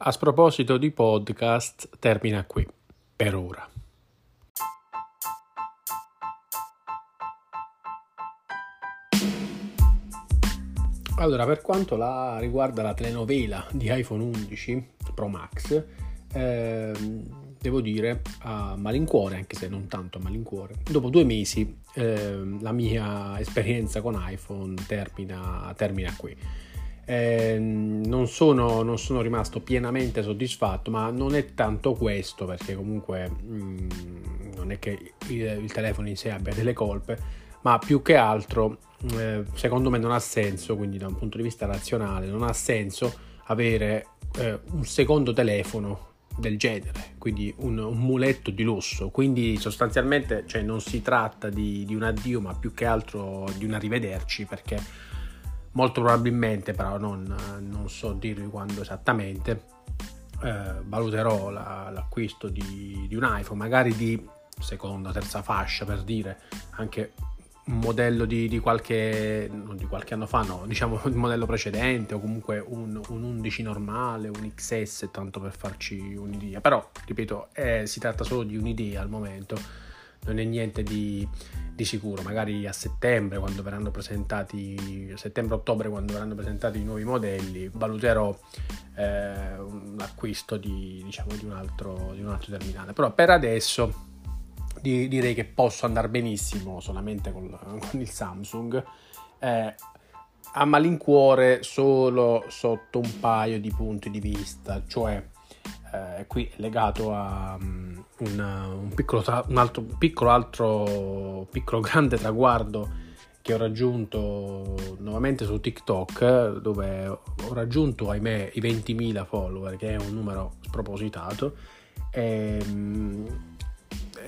A sproposito di podcast, termina qui, per ora. Allora, per quanto la, riguarda la telenovela di iPhone 11 Pro Max, eh, devo dire a malincuore, anche se non tanto a malincuore, dopo due mesi eh, la mia esperienza con iPhone termina, termina qui. Eh, non, sono, non, sono, rimasto pienamente soddisfatto, ma non è tanto questo, perché comunque mh, mm, non è che il, il telefono in sé abbia delle colpe, ma più che altro eh, secondo me non ha senso, quindi da un punto di vista razionale, non ha senso avere eh, un secondo telefono del genere, quindi un, un, muletto di lusso. Quindi sostanzialmente cioè, non si tratta di, di, un addio, ma più che altro di un arrivederci, perché molto probabilmente, però non, non so dirvi quando esattamente, eh, valuterò la, l'acquisto di, di un iPhone, magari di seconda, terza fascia per dire, anche un modello di, di, qualche, non di qualche anno fa, no, diciamo il modello precedente o comunque un, un 11 normale, un XS, tanto per farci un'idea. Però, ripeto, eh, si tratta solo di un'idea al momento, non è niente di, di sicuro. Magari a settembre, quando verranno presentati, settembre-ottobre, quando verranno presentati i nuovi modelli, valuterò eh, l'acquisto di, diciamo, di, un altro, di un altro terminale. Però per adesso di, direi che posso andare benissimo solamente con, con il Samsung. Eh, a malincuore solo sotto un paio di punti di vista, cioè eh, qui legato a um, una, un, piccolo tra, un altro piccolo altro piccolo grande traguardo che ho raggiunto nuovamente su TikTok dove ho raggiunto ahimè i 20.000 follower che è un numero spropositato e, um,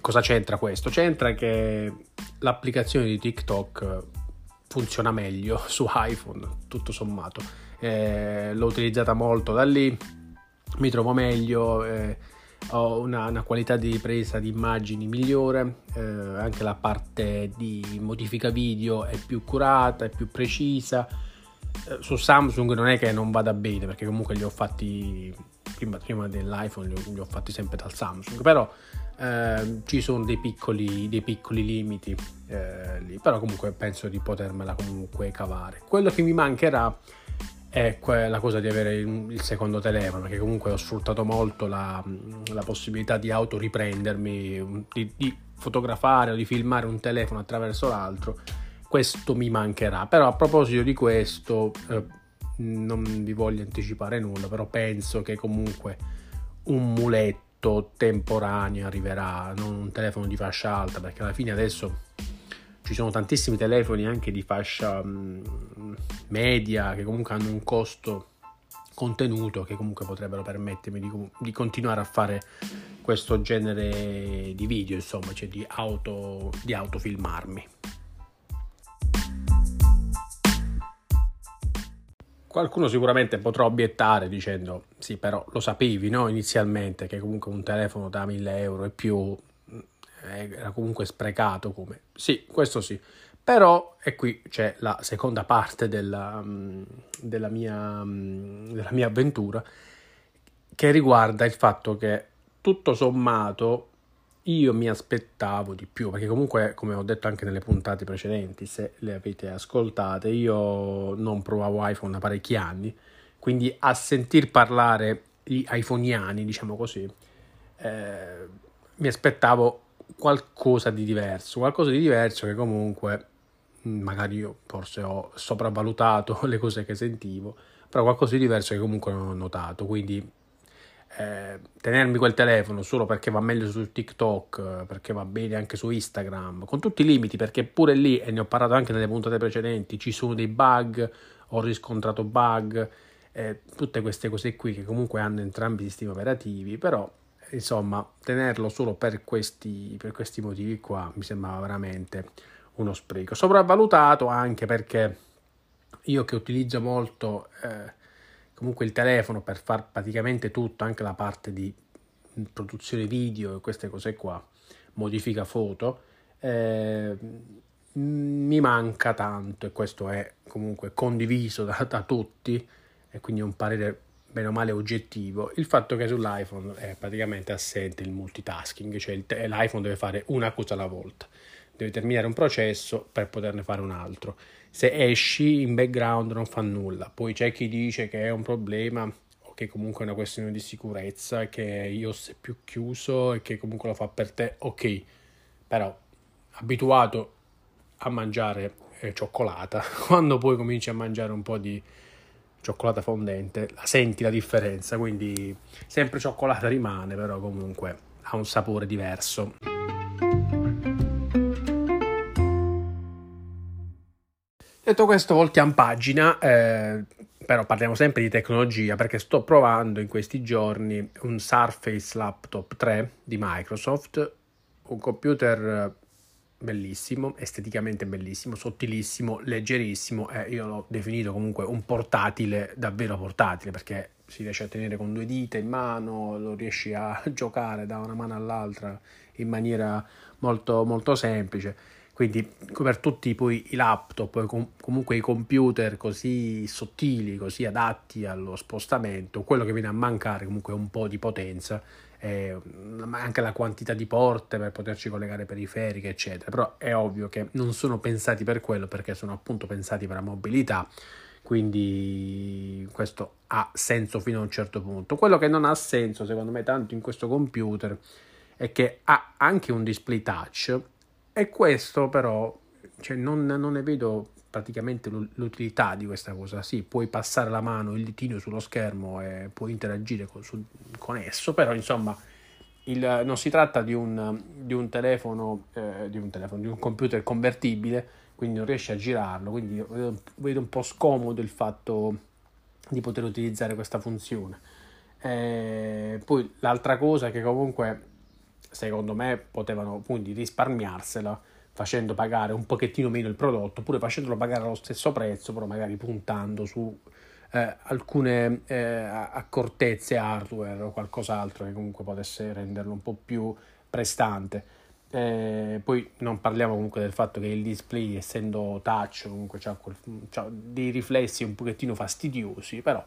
cosa c'entra questo? C'entra che l'applicazione di TikTok funziona meglio su iPhone, tutto sommato. Eh, l'ho utilizzata molto da lì, mi trovo meglio, eh, ho una, una, qualità di ripresa di immagini migliore, eh, anche la parte di modifica video è più curata, è più precisa. Eh, su Samsung non è che non vada bene, perché comunque li ho fatti prima, prima dell'iPhone, li ho, li ho fatti sempre dal Samsung, però eh, ci sono dei piccoli, dei piccoli limiti eh, lì, però comunque penso di potermela comunque cavare. Quello che mi mancherà è la cosa di avere il secondo telefono, perché comunque ho sfruttato molto la, la possibilità di autoriprendermi, di, di fotografare o di filmare un telefono attraverso l'altro. Questo mi mancherà, però a proposito di questo, eh, non vi voglio anticipare nulla, però penso che comunque un muletto temporaneo arriverà, non un telefono di fascia alta, perché alla fine adesso ci sono tantissimi telefoni anche di fascia mh, media che comunque hanno un costo contenuto che comunque potrebbero permettermi di, di, continuare a fare questo genere di video, insomma, cioè di, auto, di autofilmarmi. Qualcuno sicuramente potrà obiettare dicendo sì però lo sapevi no? inizialmente che comunque un telefono da 1000 euro e più era comunque sprecato come sì questo sì. Però e qui c'è la seconda parte della, mm, della, mia, mm, della mia avventura che riguarda il fatto che tutto sommato io mi aspettavo di più, perché comunque, come ho detto anche nelle puntate precedenti, se le avete ascoltate, io non provavo iPhone da parecchi anni, quindi a sentir parlare gli iPhoneiani, diciamo così, eh, mi aspettavo qualcosa di diverso, qualcosa di diverso che comunque magari io forse ho sopravvalutato le cose che sentivo, però qualcosa di diverso che comunque non ho notato, quindi eh, tenermi quel telefono solo perché va meglio su TikTok, perché va bene anche su Instagram, con tutti i limiti, perché pure lì, e ne ho parlato anche nelle puntate precedenti, ci sono dei bug, ho riscontrato bug, eh, tutte queste cose qui che comunque hanno entrambi i sistemi operativi, però insomma tenerlo solo per questi, per questi motivi qua mi sembrava veramente uno spreco. Sopravvalutato anche perché io che utilizzo molto... Eh, comunque il telefono per fare praticamente tutto, anche la parte di produzione video e queste cose qua, modifica foto, eh, mi manca tanto e questo è comunque condiviso da, da tutti e quindi un parere bene o male oggettivo, il fatto che sull'iPhone è praticamente assente il multitasking, cioè il te- l'iPhone deve fare una cosa alla volta, deve terminare un processo per poterne fare un altro. Se esci in background non fa nulla, poi c'è chi dice che è un problema o che comunque è una questione di sicurezza, che iOS è più chiuso e che comunque lo fa per te, ok, però abituato a mangiare eh, cioccolata, quando poi cominci a mangiare un po' di cioccolata fondente, la senti la differenza, quindi sempre cioccolata rimane, però comunque ha un sapore diverso. Detto questo, voltiamo pagina, eh, però parliamo sempre di tecnologia perché sto provando in questi giorni un Surface Laptop 3 di Microsoft, un computer bellissimo, esteticamente bellissimo, sottilissimo, leggerissimo e io l'ho definito comunque un portatile davvero portatile perché si riesce a tenere con due dita in mano, lo riesci a giocare da una mano all'altra in maniera molto molto semplice. Quindi per tutti poi i laptop, comunque i computer così sottili, così adatti allo spostamento, quello che viene a mancare comunque è un po' di potenza eh, anche la quantità di porte per poterci collegare periferiche, eccetera. Però è ovvio che non sono pensati per quello perché sono appunto pensati per la mobilità, quindi questo ha senso fino a un certo punto. Quello che non ha senso, secondo me, tanto in questo computer è che ha anche un display touch e questo però cioè, non, non ne vedo praticamente l'utilità di questa cosa. Sì, puoi passare la mano, il ditino sullo schermo e puoi interagire con, su, con esso, però insomma il, non si tratta di un, di un, telefono, eh, di un telefono, di un computer convertibile, quindi non riesci a girarlo, quindi vedo, vedo un po' scomodo il fatto di poter utilizzare questa funzione. Eh, poi l'altra cosa che comunque secondo me potevano quindi risparmiarsela facendo pagare un pochettino meno il prodotto, oppure facendolo pagare allo stesso prezzo, però magari puntando su eh, alcune eh, accortezze hardware o qualcos'altro che comunque potesse renderlo un po' più prestante. Eh, poi non parliamo comunque del fatto che il display, essendo touch, comunque ha dei riflessi un pochettino fastidiosi, però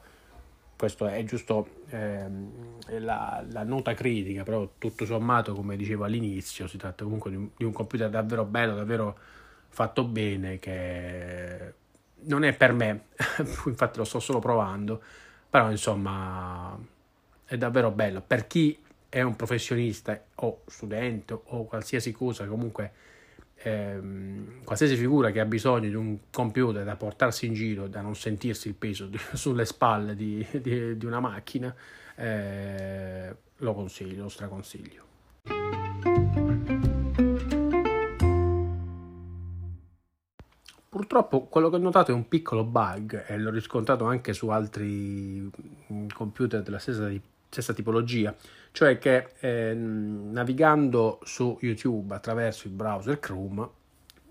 questo è giusto ehm, la, la, nota critica, però tutto sommato, come dicevo all'inizio, si tratta comunque di un, di un, computer davvero bello, davvero fatto bene, che non è per me, infatti lo sto solo provando, però insomma è davvero bello. Per chi è un professionista o studente o qualsiasi cosa, comunque ehm, qualsiasi figura che ha bisogno di un computer da portarsi in giro, da non sentirsi il peso di, sulle spalle di, di, di una macchina, eh, lo consiglio, lo straconsiglio. Purtroppo quello che ho notato è un piccolo bug e l'ho riscontrato anche su altri mm, computer della stessa, stessa tipologia, cioè che eh, navigando su YouTube attraverso il browser Chrome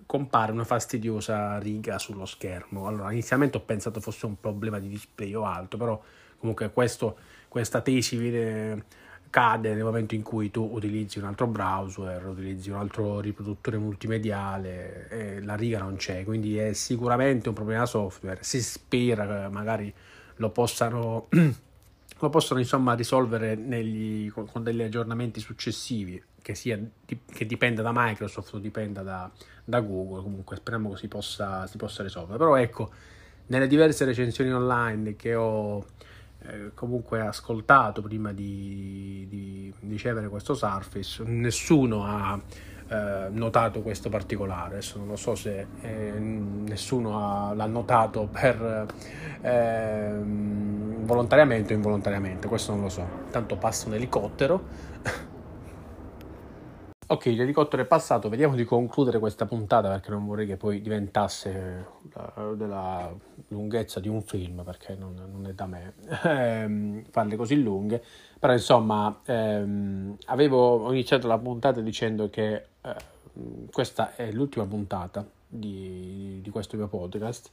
compare una fastidiosa riga sullo schermo. Allora, inizialmente ho pensato fosse un problema di display o altro, però comunque questo, questa tesi viene, cade nel momento in cui tu utilizzi un altro browser, utilizzi un altro riproduttore multimediale e la riga non c'è, quindi è sicuramente un problema software. Si spera che magari lo possano lo possono insomma risolvere negli, con, con, degli aggiornamenti successivi, che, sia, che dipenda da Microsoft o dipenda da, da Google, comunque speriamo che si possa, si possa risolvere. Però ecco, nelle diverse recensioni online che ho eh, comunque ascoltato prima di, di, ricevere questo Surface, nessuno ha eh, notato questo particolare. Adesso non so se eh, nessuno ha, l'ha notato per eh, volontariamente o involontariamente, questo non lo so. Tanto passa un elicottero. Ok, l'elicottero è passato, vediamo di concludere questa puntata perché non vorrei che poi diventasse la, della lunghezza di un film perché non, non è da me ehm, farle così lunghe, però insomma ehm, avevo iniziato la puntata dicendo che eh, questa è l'ultima puntata di, di questo mio podcast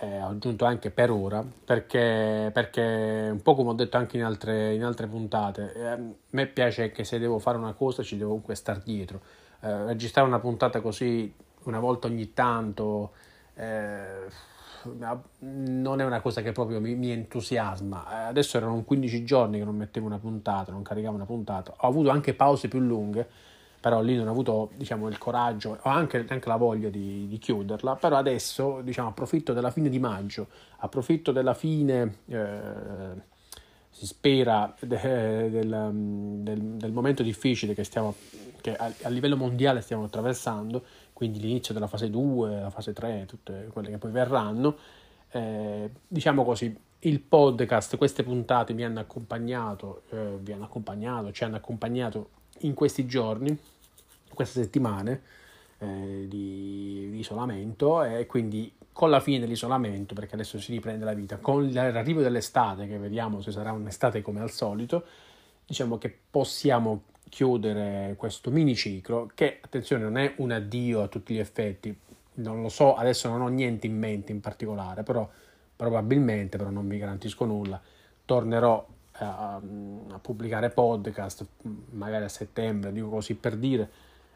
eh, ho aggiunto anche per ora, perché, perché un po' come ho detto anche in altre, in altre puntate, eh, a me piace che se devo fare una cosa ci devo comunque star dietro. Eh, registrare una puntata così una volta ogni tanto, eh, non è una cosa che proprio mi, mi, entusiasma. Adesso erano 15 giorni che non mettevo una puntata, non caricavo una puntata. Ho avuto anche pause più lunghe, però lì non ho avuto diciamo, il coraggio o anche, anche la voglia di, di, chiuderla. Però adesso diciamo, approfitto della fine di maggio, approfitto della fine. Eh, si spera de, del, del, del, momento difficile che, stiamo, che a, a, livello mondiale stiamo attraversando, quindi l'inizio della fase 2, la fase 3, tutte quelle che poi verranno. Eh, diciamo così, il podcast, queste puntate mi hanno accompagnato, eh, vi hanno accompagnato, ci hanno accompagnato in questi giorni, queste settimane eh, di, di isolamento e quindi con la fine dell'isolamento, perché adesso si riprende la vita, con l'arrivo dell'estate, che vediamo se sarà un'estate come al solito, diciamo che possiamo chiudere questo mini ciclo, che attenzione non è un addio a tutti gli effetti, non lo so, adesso non ho niente in mente in particolare, però probabilmente, però non vi garantisco nulla, tornerò a, pubblicare podcast, magari a settembre, dico così per dire,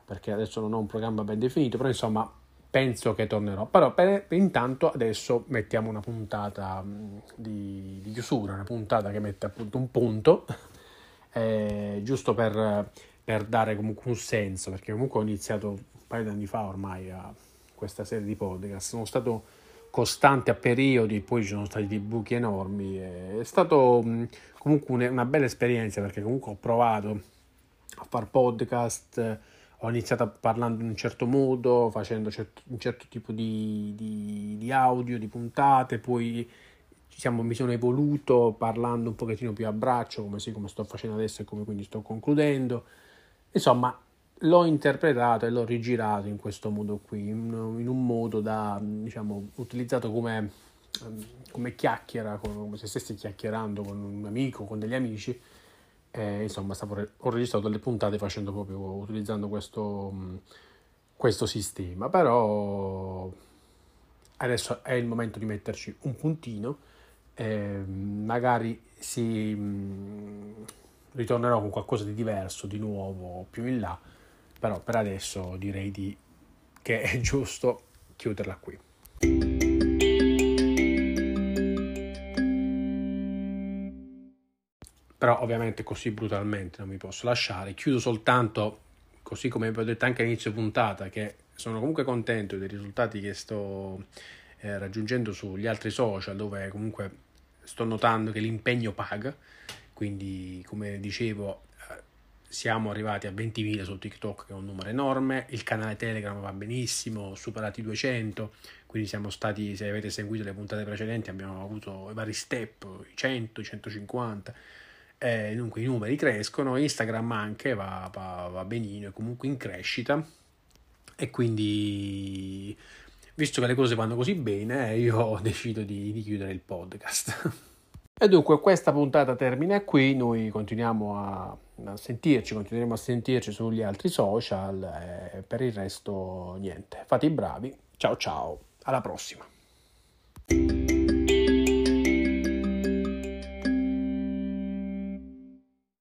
perché adesso non ho un programma ben definito, però insomma penso che tornerò. Però per, per intanto adesso mettiamo una puntata mm, di, di, chiusura, una puntata che mette appunto un punto, eh, giusto per, per, dare comunque un senso, perché comunque ho iniziato un paio di anni fa ormai a questa serie di podcast, sono stato costante a periodi, poi ci sono stati dei buchi enormi, è stato comunque una bella esperienza perché comunque ho provato a fare podcast ho iniziato parlando in un certo modo, facendo un certo tipo di, di, di, audio, di puntate, poi siamo, mi sono evoluto parlando un pochettino più a braccio, come, sì, come sto facendo adesso e come quindi sto concludendo. Insomma, l'ho interpretato e l'ho rigirato in questo modo qui, in, un modo da, diciamo, utilizzato come, come chiacchiera, come se stessi chiacchierando con un amico, con degli amici, e, insomma, ho registrato delle puntate facendo proprio, utilizzando questo, questo sistema, però adesso è il momento di metterci un puntino, eh, magari si ritornerò con qualcosa di diverso, di nuovo più in là, però per adesso direi di, che è giusto chiuderla qui. però ovviamente così brutalmente non mi posso lasciare. Chiudo soltanto, così come vi ho detto anche all'inizio puntata, che sono comunque contento dei risultati che sto eh, raggiungendo sugli altri social, dove comunque sto notando che l'impegno paga, quindi come dicevo siamo arrivati a 20.000 su TikTok, che è un numero enorme, il canale Telegram va benissimo, superati i 200, quindi siamo stati, se avete seguito le puntate precedenti, abbiamo avuto i vari step, i 100, i 150, eh, dunque i numeri crescono, Instagram anche va, va, va benino, è comunque in crescita e quindi visto che le cose vanno così bene io decido di, di chiudere il podcast. E dunque questa puntata termina qui, noi continuiamo a, a sentirci, continueremo a sentirci sugli altri social e per il resto niente, fate i bravi, ciao ciao, alla prossima.